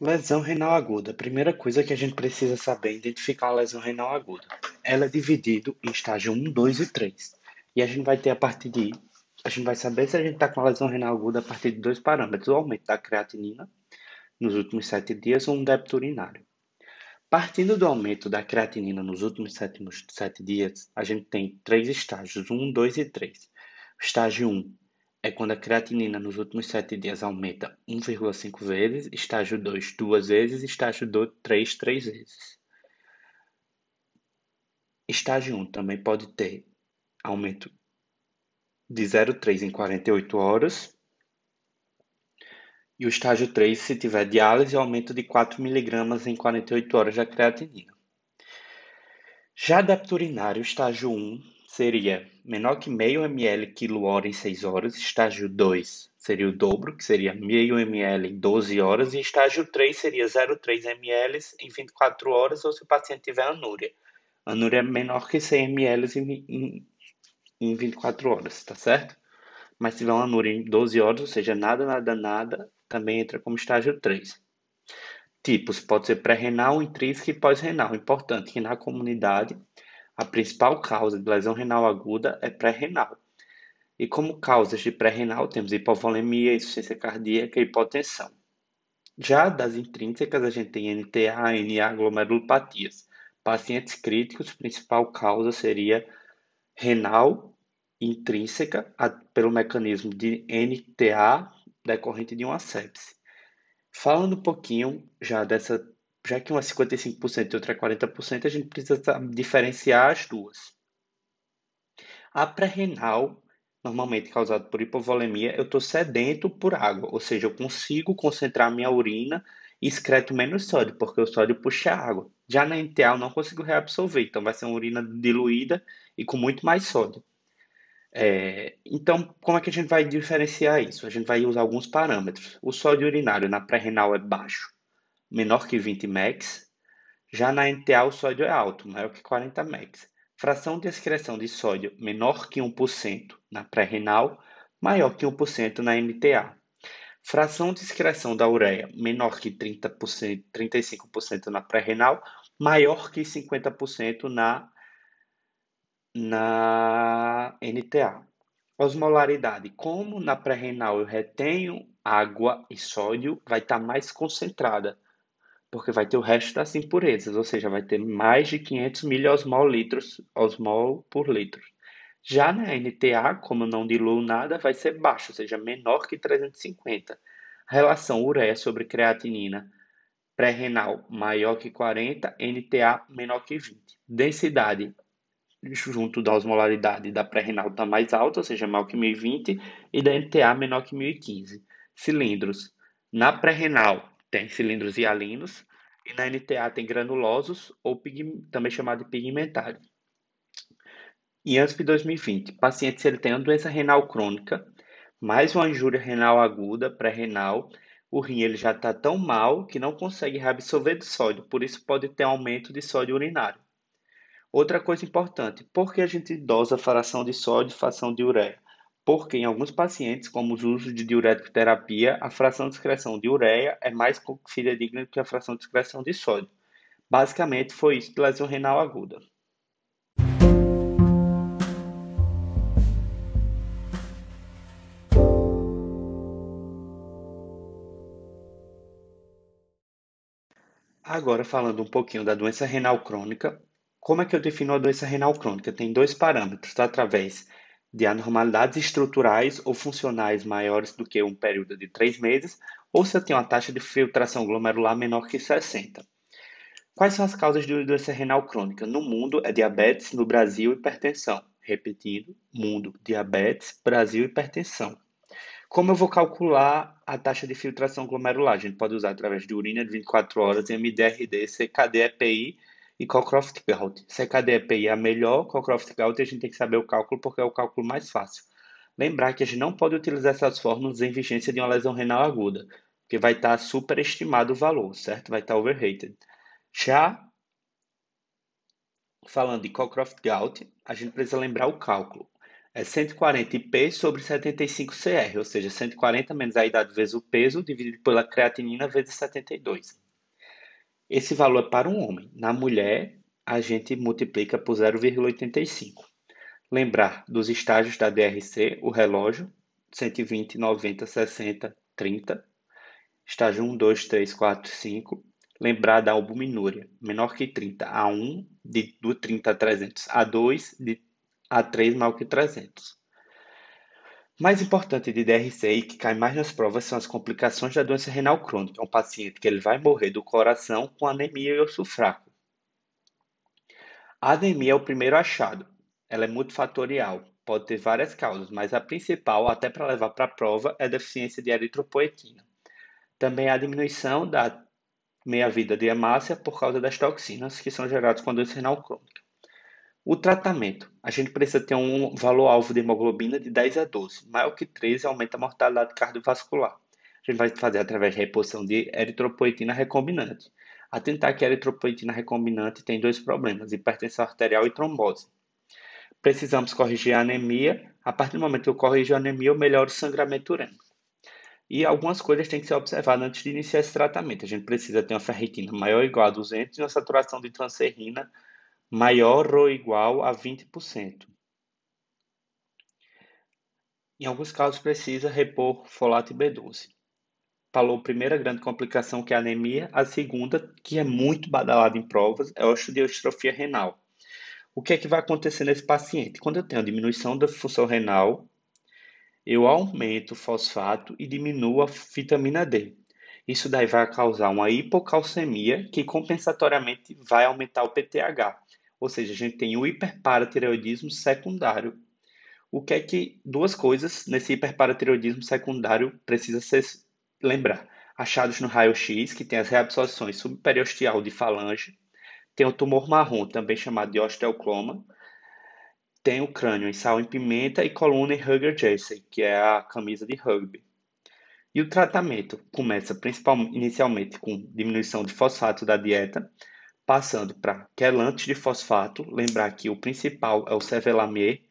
Lesão renal aguda. Primeira coisa que a gente precisa saber é identificar a lesão renal aguda. Ela é dividida em estágio 1, 2 e 3. E a gente vai ter a partir de. A gente vai saber se a gente está com a lesão renal aguda a partir de dois parâmetros: o aumento da creatinina nos últimos sete dias ou um débito urinário. Partindo do aumento da creatinina nos últimos sete, sete dias, a gente tem três estágios: 1, 2 e 3. O estágio 1 é quando a creatinina nos últimos 7 dias aumenta 1,5 vezes, estágio 2 duas vezes, estágio 3 três vezes. Estágio 1 também pode ter aumento de 0,3 em 48 horas. E o estágio 3, se tiver diálise, aumento de 4 mg em 48 horas da creatinina. Já débito urinário, estágio 1, seria menor que meio ml quilo hora em 6 horas, estágio 2 seria o dobro, que seria meio ml em 12 horas, e estágio 3 seria 0,3 ml em 24 horas, ou se o paciente tiver anúria. Anúria é menor que 100 ml em, em, em 24 horas, tá certo? Mas se tiver uma anúria em 12 horas, ou seja, nada, nada, nada, também entra como estágio 3. Tipos, pode ser pré-renal, intrínseco e pós-renal. Importante que na comunidade a principal causa de lesão renal aguda é pré-renal. E como causas de pré-renal temos hipovolemia, insuficiência cardíaca e hipotensão. Já das intrínsecas, a gente tem NTA, NA, glomerulopatias. Pacientes críticos, principal causa seria renal intrínseca, pelo mecanismo de NTA decorrente de uma sepse. Falando um pouquinho já dessa já que uma é 55% e outra é 40%, a gente precisa diferenciar as duas. A pré-renal, normalmente causada por hipovolemia, eu estou sedento por água, ou seja, eu consigo concentrar minha urina e excreto menos sódio, porque o sódio puxa a água. Já na NTA eu não consigo reabsorver, então vai ser uma urina diluída e com muito mais sódio. É, então, como é que a gente vai diferenciar isso? A gente vai usar alguns parâmetros. O sódio urinário na pré-renal é baixo, menor que 20 mex. Já na NTA, o sódio é alto, maior que 40 mex. Fração de excreção de sódio menor que 1% na pré-renal, maior que 1% na NTA. Fração de excreção da ureia menor que 30%, 35% na pré-renal, maior que 50% na, na NTA. Osmolaridade. Como na pré-renal eu retenho água e sódio, vai estar mais concentrada porque vai ter o resto das impurezas, ou seja, vai ter mais de 500 miliosmol litros, osmol por litro. Já na NTA, como não diluo nada, vai ser baixo, ou seja, menor que 350. relação ureia sobre creatinina pré-renal maior que 40, NTA menor que 20. Densidade junto da osmolaridade da pré-renal está mais alta, ou seja, maior que 1020, e da NTA menor que 1015. Cilindros. Na pré-renal, tem cilindros hialinos e na NTA tem granulosos ou também chamado de pigmentário. Em ANSP 2020, paciente se ele tem uma doença renal crônica, mais uma injúria renal aguda, pré-renal, o rim ele já está tão mal que não consegue reabsorver do sódio, por isso pode ter aumento de sódio urinário. Outra coisa importante, por que a gente dosa a fração de sódio e fração de ureia? Porque em alguns pacientes, como os usos de diurético terapia, a fração de excreção de ureia é mais fidedigna do que a fração de excreção de sódio. Basicamente, foi isso de lesão renal aguda. Agora, falando um pouquinho da doença renal crônica, como é que eu defino a doença renal crônica? Tem dois parâmetros, através de anormalidades estruturais ou funcionais maiores do que um período de três meses, ou se eu tenho uma taxa de filtração glomerular menor que 60. Quais são as causas de doença renal crônica? No mundo é diabetes, no Brasil hipertensão. Repetindo, mundo, diabetes, Brasil hipertensão. Como eu vou calcular a taxa de filtração glomerular? A gente pode usar através de urina de 24 horas, MDRD, CKD, EPI e Cockcroft-Gault. Se a KDEPI é a melhor, Cockcroft-Gault a gente tem que saber o cálculo porque é o cálculo mais fácil. Lembrar que a gente não pode utilizar essas fórmulas em vigência de uma lesão renal aguda, porque vai estar superestimado o valor, certo? Vai estar overrated. Já falando de Cockcroft-Gault, a gente precisa lembrar o cálculo. é 140 IP sobre 75 CR, ou seja, 140 menos a idade vezes o peso, dividido pela creatinina vezes 72. Esse valor é para um homem. Na mulher, a gente multiplica por 0,85. Lembrar dos estágios da DRC, o relógio, 120, 90, 60, 30. Estágio 1, 2, 3, 4, 5. Lembrar da albuminúria, menor que 30, A1, de, do 30 a 300, A2, de A3 maior que 300. Mais importante de DRC e que cai mais nas provas são as complicações da doença renal crônica. É um paciente que ele vai morrer do coração com anemia e osso fraco. A anemia é o primeiro achado. Ela é multifatorial, pode ter várias causas, mas a principal, até para levar para a prova, é a deficiência de eritropoetina. Também a diminuição da meia-vida de hemácia por causa das toxinas que são geradas com a doença renal crônica. O tratamento. A gente precisa ter um valor-alvo de hemoglobina de 10 a 12. Maior que 13 aumenta a mortalidade cardiovascular. A gente vai fazer através da reposição de eritropoetina recombinante. Atentar que a eritropoetina recombinante tem dois problemas, hipertensão arterial e trombose. Precisamos corrigir a anemia. A partir do momento que eu corrijo a anemia, eu melhoro o sangramento urânico. E algumas coisas têm que ser observadas antes de iniciar esse tratamento. A gente precisa ter uma ferritina maior ou igual a 200 e uma saturação de transferrina maior ou igual a 20%. Em alguns casos, precisa repor folato e B12. Falou a primeira grande complicação que é a anemia, a segunda, que é muito badalada em provas, é a osteostrofia renal. O que é que vai acontecer nesse paciente? Quando eu tenho diminuição da função renal, eu aumento o fosfato e diminuo a vitamina D. Isso daí vai causar uma hipocalcemia que compensatoriamente vai aumentar o PTH. Ou seja, a gente tem o hiperparatireoidismo secundário. O que é que duas coisas nesse hiperparatireoidismo secundário precisa ser lembrar? Achados no raio-x, que tem as reabsorções subperiosteal de falange, tem o tumor marrom, também chamado de osteocloma, tem o crânio em sal em pimenta e coluna em Hugger Jersey, que é a camisa de rugby. E o tratamento começa principalmente, inicialmente com diminuição de fosfato da dieta, passando para quelantes de fosfato. Lembrar que o principal é o cervelamir.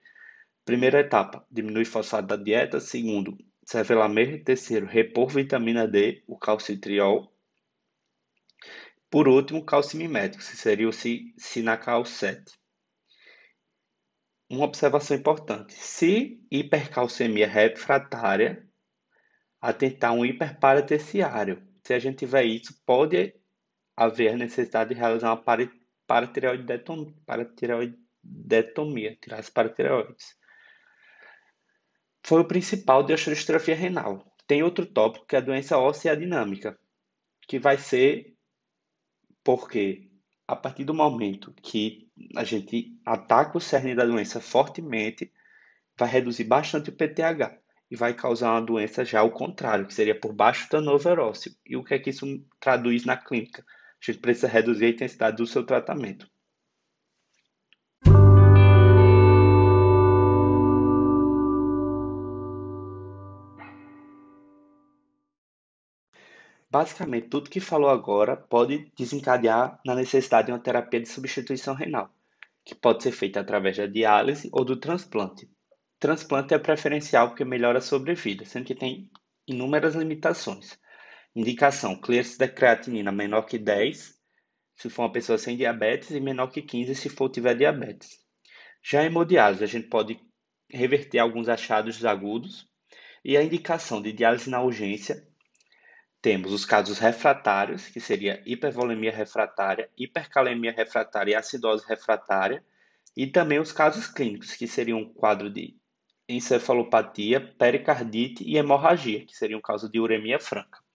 Primeira etapa, diminuir fosfato da dieta. Segundo, cervelamir. Terceiro, repor vitamina D, o calcitriol. Por último, calcimimético, que seria o Sinacal 7. Uma observação importante: se hipercalcemia refratária, atentar um hiperparateciário. Se a gente tiver isso, pode haver a necessidade de realizar uma paratireoidetomia, tirar as paratireoides. Foi o principal de osteostrofia renal. Tem outro tópico que é a doença óssea dinâmica, que vai ser porque a partir do momento que a gente ataca o cerne da doença fortemente, vai reduzir bastante o PTH e vai causar uma doença já ao contrário, que seria por baixo turnover ósseo. E o que é que isso traduz na clínica? A gente precisa reduzir a intensidade do seu tratamento. Basicamente, tudo que falou agora pode desencadear na necessidade de uma terapia de substituição renal, que pode ser feita através da diálise ou do transplante. Transplante é preferencial porque melhora a sobrevida, sendo que tem inúmeras limitações. Indicação: clearance da creatinina menor que 10, se for uma pessoa sem diabetes, e menor que 15 se for tiver diabetes. Já a hemodiálise, a gente pode reverter alguns achados agudos. E a indicação de diálise na urgência, temos os casos refratários, que seria hipervolemia refratária, hipercalemia refratária e acidose refratária, e também os casos clínicos, que seriam um quadro de encefalopatia, pericardite e hemorragia, que seria um caso de uremia franca.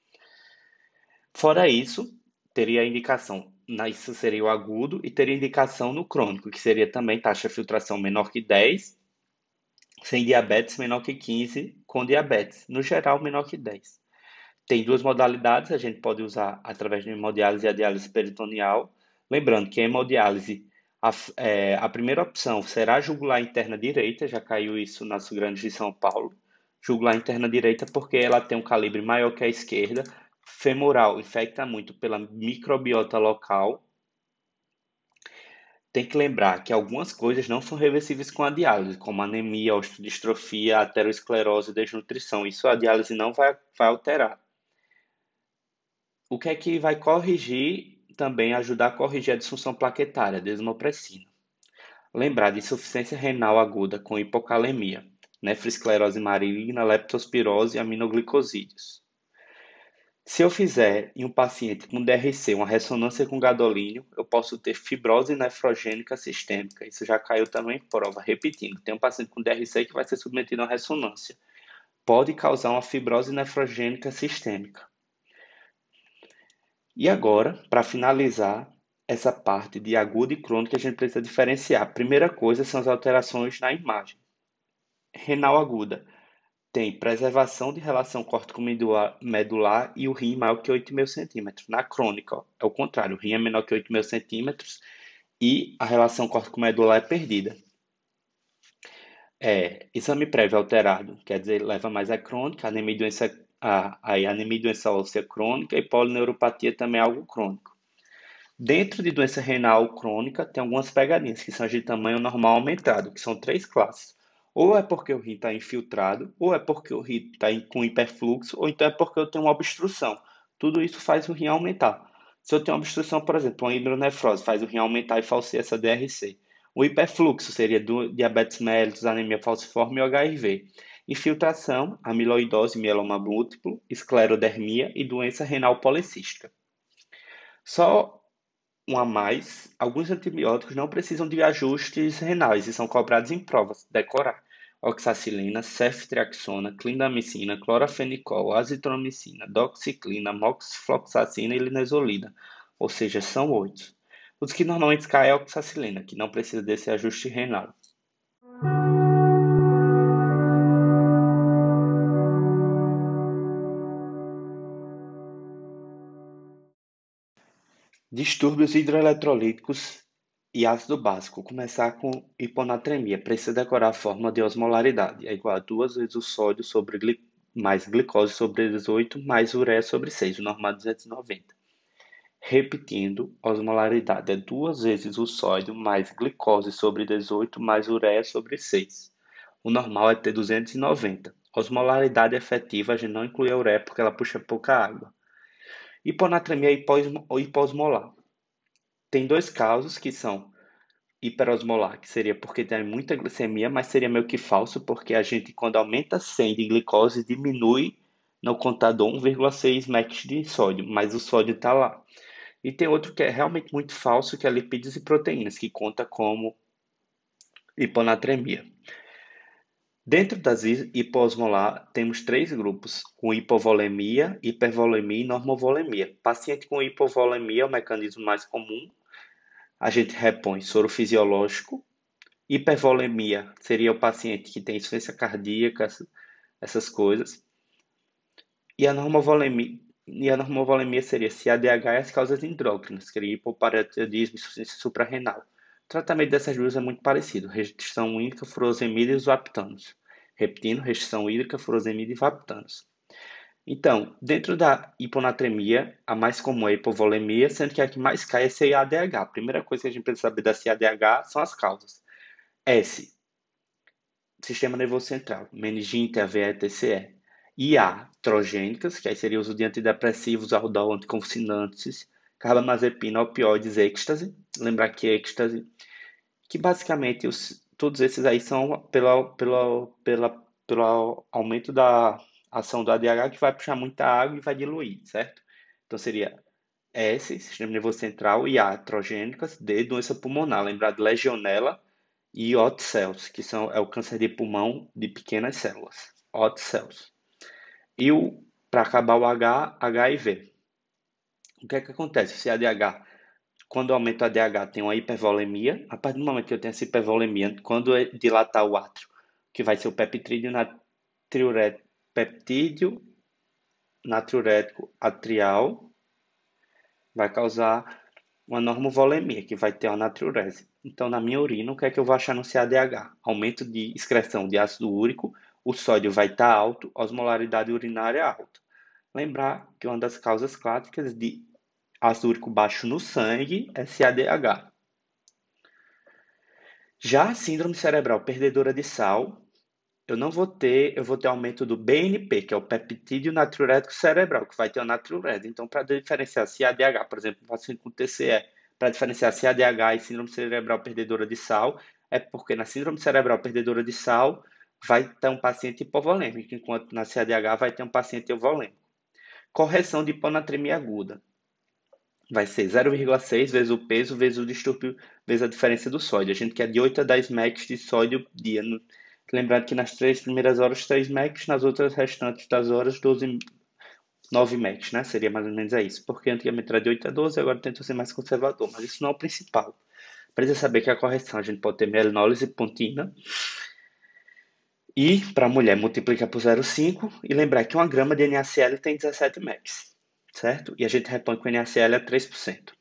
Fora isso, teria a indicação, isso seria o agudo, e teria indicação no crônico, que seria também taxa de filtração menor que 10, sem diabetes menor que 15, com diabetes, no geral menor que 10. Tem duas modalidades, a gente pode usar através de hemodiálise e a diálise peritoneal. Lembrando que a hemodiálise, a, é, a primeira opção será jugular interna direita, já caiu isso nas grandes de São Paulo. Jugular interna direita porque ela tem um calibre maior que a esquerda, femoral infecta muito pela microbiota local. tem que lembrar que algumas coisas não são reversíveis com a diálise, como anemia, osteodistrofia, aterosclerose desnutrição. Isso a diálise não vai, vai alterar. O que é que vai corrigir, também ajudar a corrigir a disfunção plaquetária, desmopressina. Lembrar de insuficiência renal aguda com hipocalemia, nefroesclerose maligna, leptospirose e aminoglicosídeos. Se eu fizer em um paciente com DRC uma ressonância com gadolínio, eu posso ter fibrose nefrogênica sistêmica. Isso já caiu também em prova. Repetindo, tem um paciente com DRC que vai ser submetido a uma ressonância. Pode causar uma fibrose nefrogênica sistêmica. E agora, para finalizar essa parte de agudo e crônico, a gente precisa diferenciar. A primeira coisa são as alterações na imagem. Renal aguda tem preservação de relação córtico-medular e o rim maior que 8,5 centímetros. Na crônica, ó, é o contrário, o rim é menor que 8,5 centímetros e a relação córtico-medular é perdida. É, exame prévio alterado, quer dizer, leva mais a crônica, anemia e doença, a, a anemia e doença óssea crônica e polineuropatia também é algo crônico. Dentro de doença renal crônica, tem algumas pegadinhas, que são de tamanho normal aumentado, que são três classes. Ou é porque o rim está infiltrado, ou é porque o rim está com hiperfluxo, ou então é porque eu tenho uma obstrução. Tudo isso faz o rim aumentar. Se eu tenho uma obstrução, por exemplo, uma hidronefrose, faz o rim aumentar e falsear essa DRC. O hiperfluxo seria do diabetes mellitus, anemia falciforme e HIV. Infiltração, amiloidose, mieloma múltiplo, esclerodermia e doença renal policística. Só um a mais, alguns antibióticos não precisam de ajustes renais e são cobrados em provas. Decorar. Oxacilina, ceftriaxona, clindamicina, clorafenicol, azitromicina, doxiclina, moxifloxacina e linezolida. Ou seja, são oito. Os que normalmente caem é oxacilina, que não precisa desse ajuste renal. Distúrbios hidroeletrolíticos e ácido básico. Começar com hiponatremia. Precisa decorar a fórmula de osmolaridade. É igual a duas vezes o sódio sobre gli... mais glicose sobre 18 mais ureia sobre 6. O normal é 290. Repetindo, osmolaridade é duas vezes o sódio mais glicose sobre 18 mais ureia sobre 6. O normal é ter 290. Osmolaridade efetiva, a gente não inclui a ureia porque ela puxa pouca água. Hiponatremia ou hiposmolar. Tem dois casos que são hiperosmolar, que seria porque tem muita glicemia, mas seria meio que falso, porque a gente, quando aumenta 100 de glicose, diminui no contador 1,6 mEq de sódio, mas o sódio está lá. E tem outro que é realmente muito falso, que é lipídios e proteínas, que conta como hiponatremia. Dentro das hiposmolar, temos três grupos, com hipovolemia, hipervolemia e normovolemia. Paciente com hipovolemia é o mecanismo mais comum. A gente repõe soro fisiológico. Hipervolemia seria o paciente que tem insuficiência cardíaca, essas coisas. E a normovolemia, e a normovolemia seria se ADH e as causas endócrinas, que seria hipoparatidismo e insuficiência suprarrenal. O tratamento dessas duas é muito parecido: restrição hídrica, furosemida e os vaptanos. Repetindo, restrição hídrica, furosemida e vaptanos. Então, dentro da hiponatremia, a mais comum é a hipovolemia, sendo que a que mais cai é a CIADH. A primeira coisa que a gente precisa saber da CIADH são as causas. S, sistema nervoso central, meningite, AVE, TCE. IA, trogênicas, que aí seria o uso de antidepressivos, aldol, anticonvulsinantes, carbamazepina, opioides, êxtase. Lembrar que êxtase, que basicamente os, todos esses aí são pela, pela, pela, pelo aumento da ação do ADH que vai puxar muita água e vai diluir, certo? Então seria S, sistema nervoso central, e A, trogênicas, D, doença pulmonar. Lembrar de legionela e hot cells, que são, é o câncer de pulmão de pequenas células. Hot cells. E para acabar o H, HIV. O que é que acontece? Se ADH, quando aumenta o ADH, tem uma hipervolemia. A partir do momento que eu tenho essa hipervolemia, quando eu dilatar o átrio, que vai ser o peptídeo natriurético, peptídeo natriurético atrial, vai causar uma normovolemia, que vai ter uma natriurese. Então, na minha urina, o que é que eu vou achar no CADH? Aumento de excreção de ácido úrico, o sódio vai estar tá alto, a osmolaridade urinária alta. Lembrar que uma das causas clássicas de ácido úrico baixo no sangue CADH. Já a síndrome cerebral perdedora de sal, eu não vou ter, eu vou ter aumento do BNP, que é o peptídeo natriurético cerebral, que vai ter o natriureto. Então, para diferenciar se ADH, por exemplo, um paciente com TCE, para diferenciar se ADH e síndrome cerebral perdedora de sal, é porque na síndrome cerebral perdedora de sal vai ter um paciente hipovolêmico, enquanto na CADH vai ter um paciente euvolêmico. Correção de hiponatremia aguda vai ser 0,6 vezes o peso vezes o distúrbio vezes a diferença do sódio. A gente quer de 8 a 10 mEq de sódio dia. Lembrando que nas três primeiras horas 3 mEq, nas outras restantes das horas 12, 9 mEq, né? Seria mais ou menos isso. Porque antigamente era de 8 a 12, agora tenta ser mais conservador. Mas isso não é o principal. Precisa saber que a correção a gente pode ter mielinólise e pontina. E para mulher multiplica por 0,5 e lembrar que uma grama de NaCl tem 17 mEq certo? E a gente repõe com NaCl a 3%.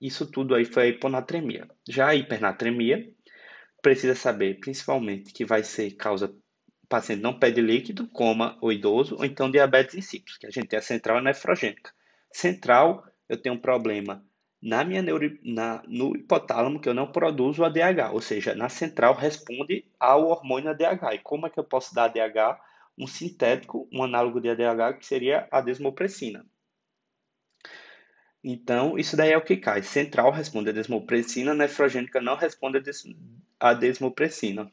Isso tudo aí foi a hiponatremia. Já a hipernatremia, precisa saber principalmente que vai ser causa o paciente não pede líquido, coma o idoso, ou então diabetes insípidos, que a gente tem a central nefrogênica. Central, eu tenho um problema na minha neuro, na, no hipotálamo que eu não produzo ADH, ou seja, na central responde ao hormônio ADH. E como é que eu posso dar ADH? Um sintético, um análogo de ADH, que seria a desmopressina. Então, isso daí é o que cai. Central responde a desmopressina, nefrogênica não responde a desmopressina.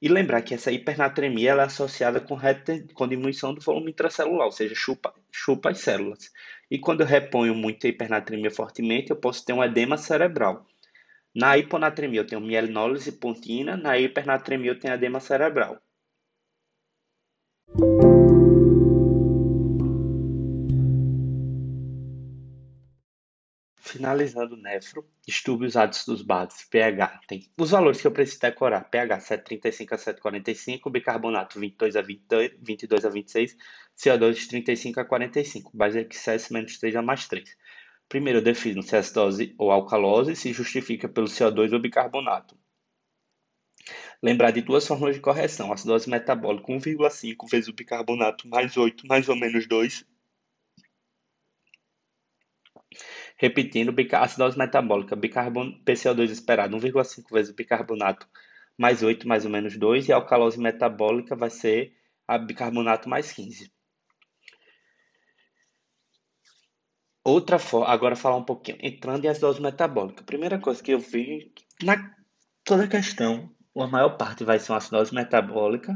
E lembrar que essa hipernatremia ela é associada com, com diminuição do volume intracelular, ou seja, chupa, chupa as células. E quando eu reponho muito a hipernatremia fortemente, eu posso ter um edema cerebral. Na hiponatremia eu tenho mielinólise pontina, na hipernatremia eu tenho edema cerebral. Finalizando o nefro, estude os ácidos bases, pH. Tem os valores que eu preciso decorar: pH 735 a 745, bicarbonato 22 a 20, 22 a 26, CO2 de 35 a 45, base XS menos 3 a mais 3. Primeiro, eu defino se é acidose ou alcalose, se justifica pelo CO2 ou bicarbonato. Lembrar de duas fórmulas de correção: acidose metabólica 1,5 vezes o bicarbonato mais 8 mais ou menos 2. Repetindo, acidose metabólica, bicarbon... PCO2 esperado 1,5 vezes o bicarbonato mais 8 mais ou menos 2. E a alcalose metabólica vai ser a bicarbonato mais 15. Outra forma, agora falar um pouquinho, entrando em acidose metabólica. Primeira coisa que eu vi na toda questão a maior parte vai ser uma acidose metabólica.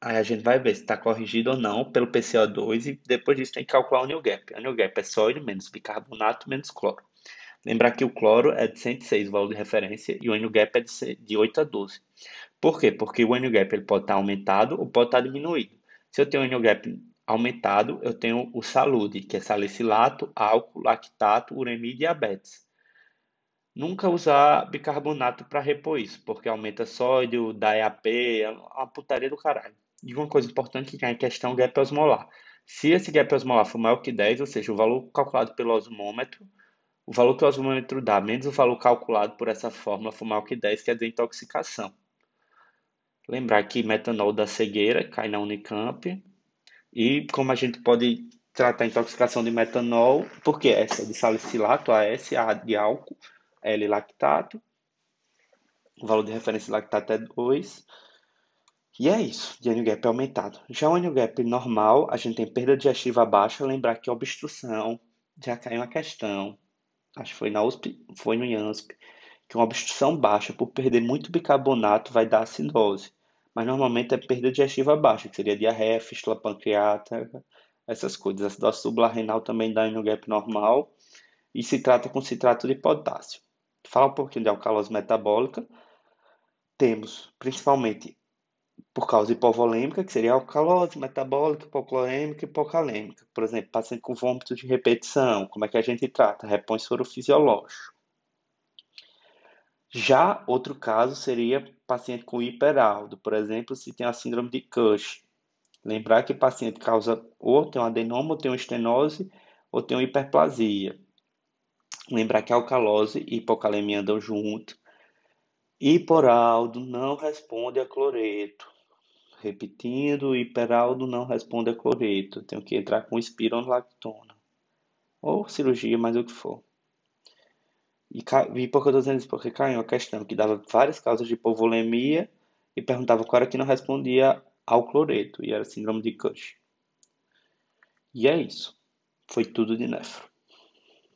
Aí a gente vai ver se está corrigido ou não pelo PCO2 e depois disso tem que calcular o new gap. O new gap é sódio menos bicarbonato menos cloro. Lembrar que o cloro é de 106, o valor de referência, e o new gap é de 8 a 12. Por quê? Porque o new gap ele pode estar aumentado ou pode estar diminuído. Se eu tenho o new gap aumentado, eu tenho o salude, que é salicilato, álcool, lactato, uremia e diabetes. Nunca usar bicarbonato para repor isso, porque aumenta sódio, dá EAP, é uma putaria do caralho. E uma coisa importante que é a questão gap osmolar. Se esse gap osmolar for maior que 10, ou seja, o valor calculado pelo osmômetro, o valor que o osmômetro dá menos o valor calculado por essa fórmula for maior que 10, quer dizer intoxicação. Lembrar que metanol da cegueira cai na Unicamp. E como a gente pode tratar a intoxicação de metanol, porque essa é de salicilato, AS, A de álcool, L-lactato. O valor de referência lactato é 2. E é isso, de gap aumentado. Já o gap normal, a gente tem perda digestiva baixa. Lembrar que a obstrução, já caiu uma questão, acho que foi na USP, foi no IANSP, que uma obstrução baixa por perder muito bicarbonato vai dar acidose. Mas normalmente é perda digestiva baixa, que seria diarreia, fístula pancreática, essas coisas. A acidose sublarrenal também dá gap normal e se trata com citrato de potássio fala um pouquinho de alcalose metabólica, temos principalmente por causa hipovolêmica, que seria alcalose metabólica, hipoclorêmica e hipocalêmica. Por exemplo, paciente com vômito de repetição, como é que a gente trata? Repõe soro fisiológico. Já outro caso seria paciente com hiperaldo, por exemplo, se tem a síndrome de Cush. Lembrar que paciente causa ou tem um adenoma, ou tem uma estenose, ou tem uma hiperplasia. Lembrar que alcalose e hipocalemia andam junto. Hiporaldo não responde a cloreto. Repetindo, hiperaldo não responde a cloreto. Tenho que entrar com espironolactona. Ou cirurgia, mais o que for. E, e por que eu isso? Porque caiu uma questão que dava várias causas de hipovolemia e perguntava qual era que não respondia ao cloreto, e era síndrome de Cush. E é isso. Foi tudo de nefro.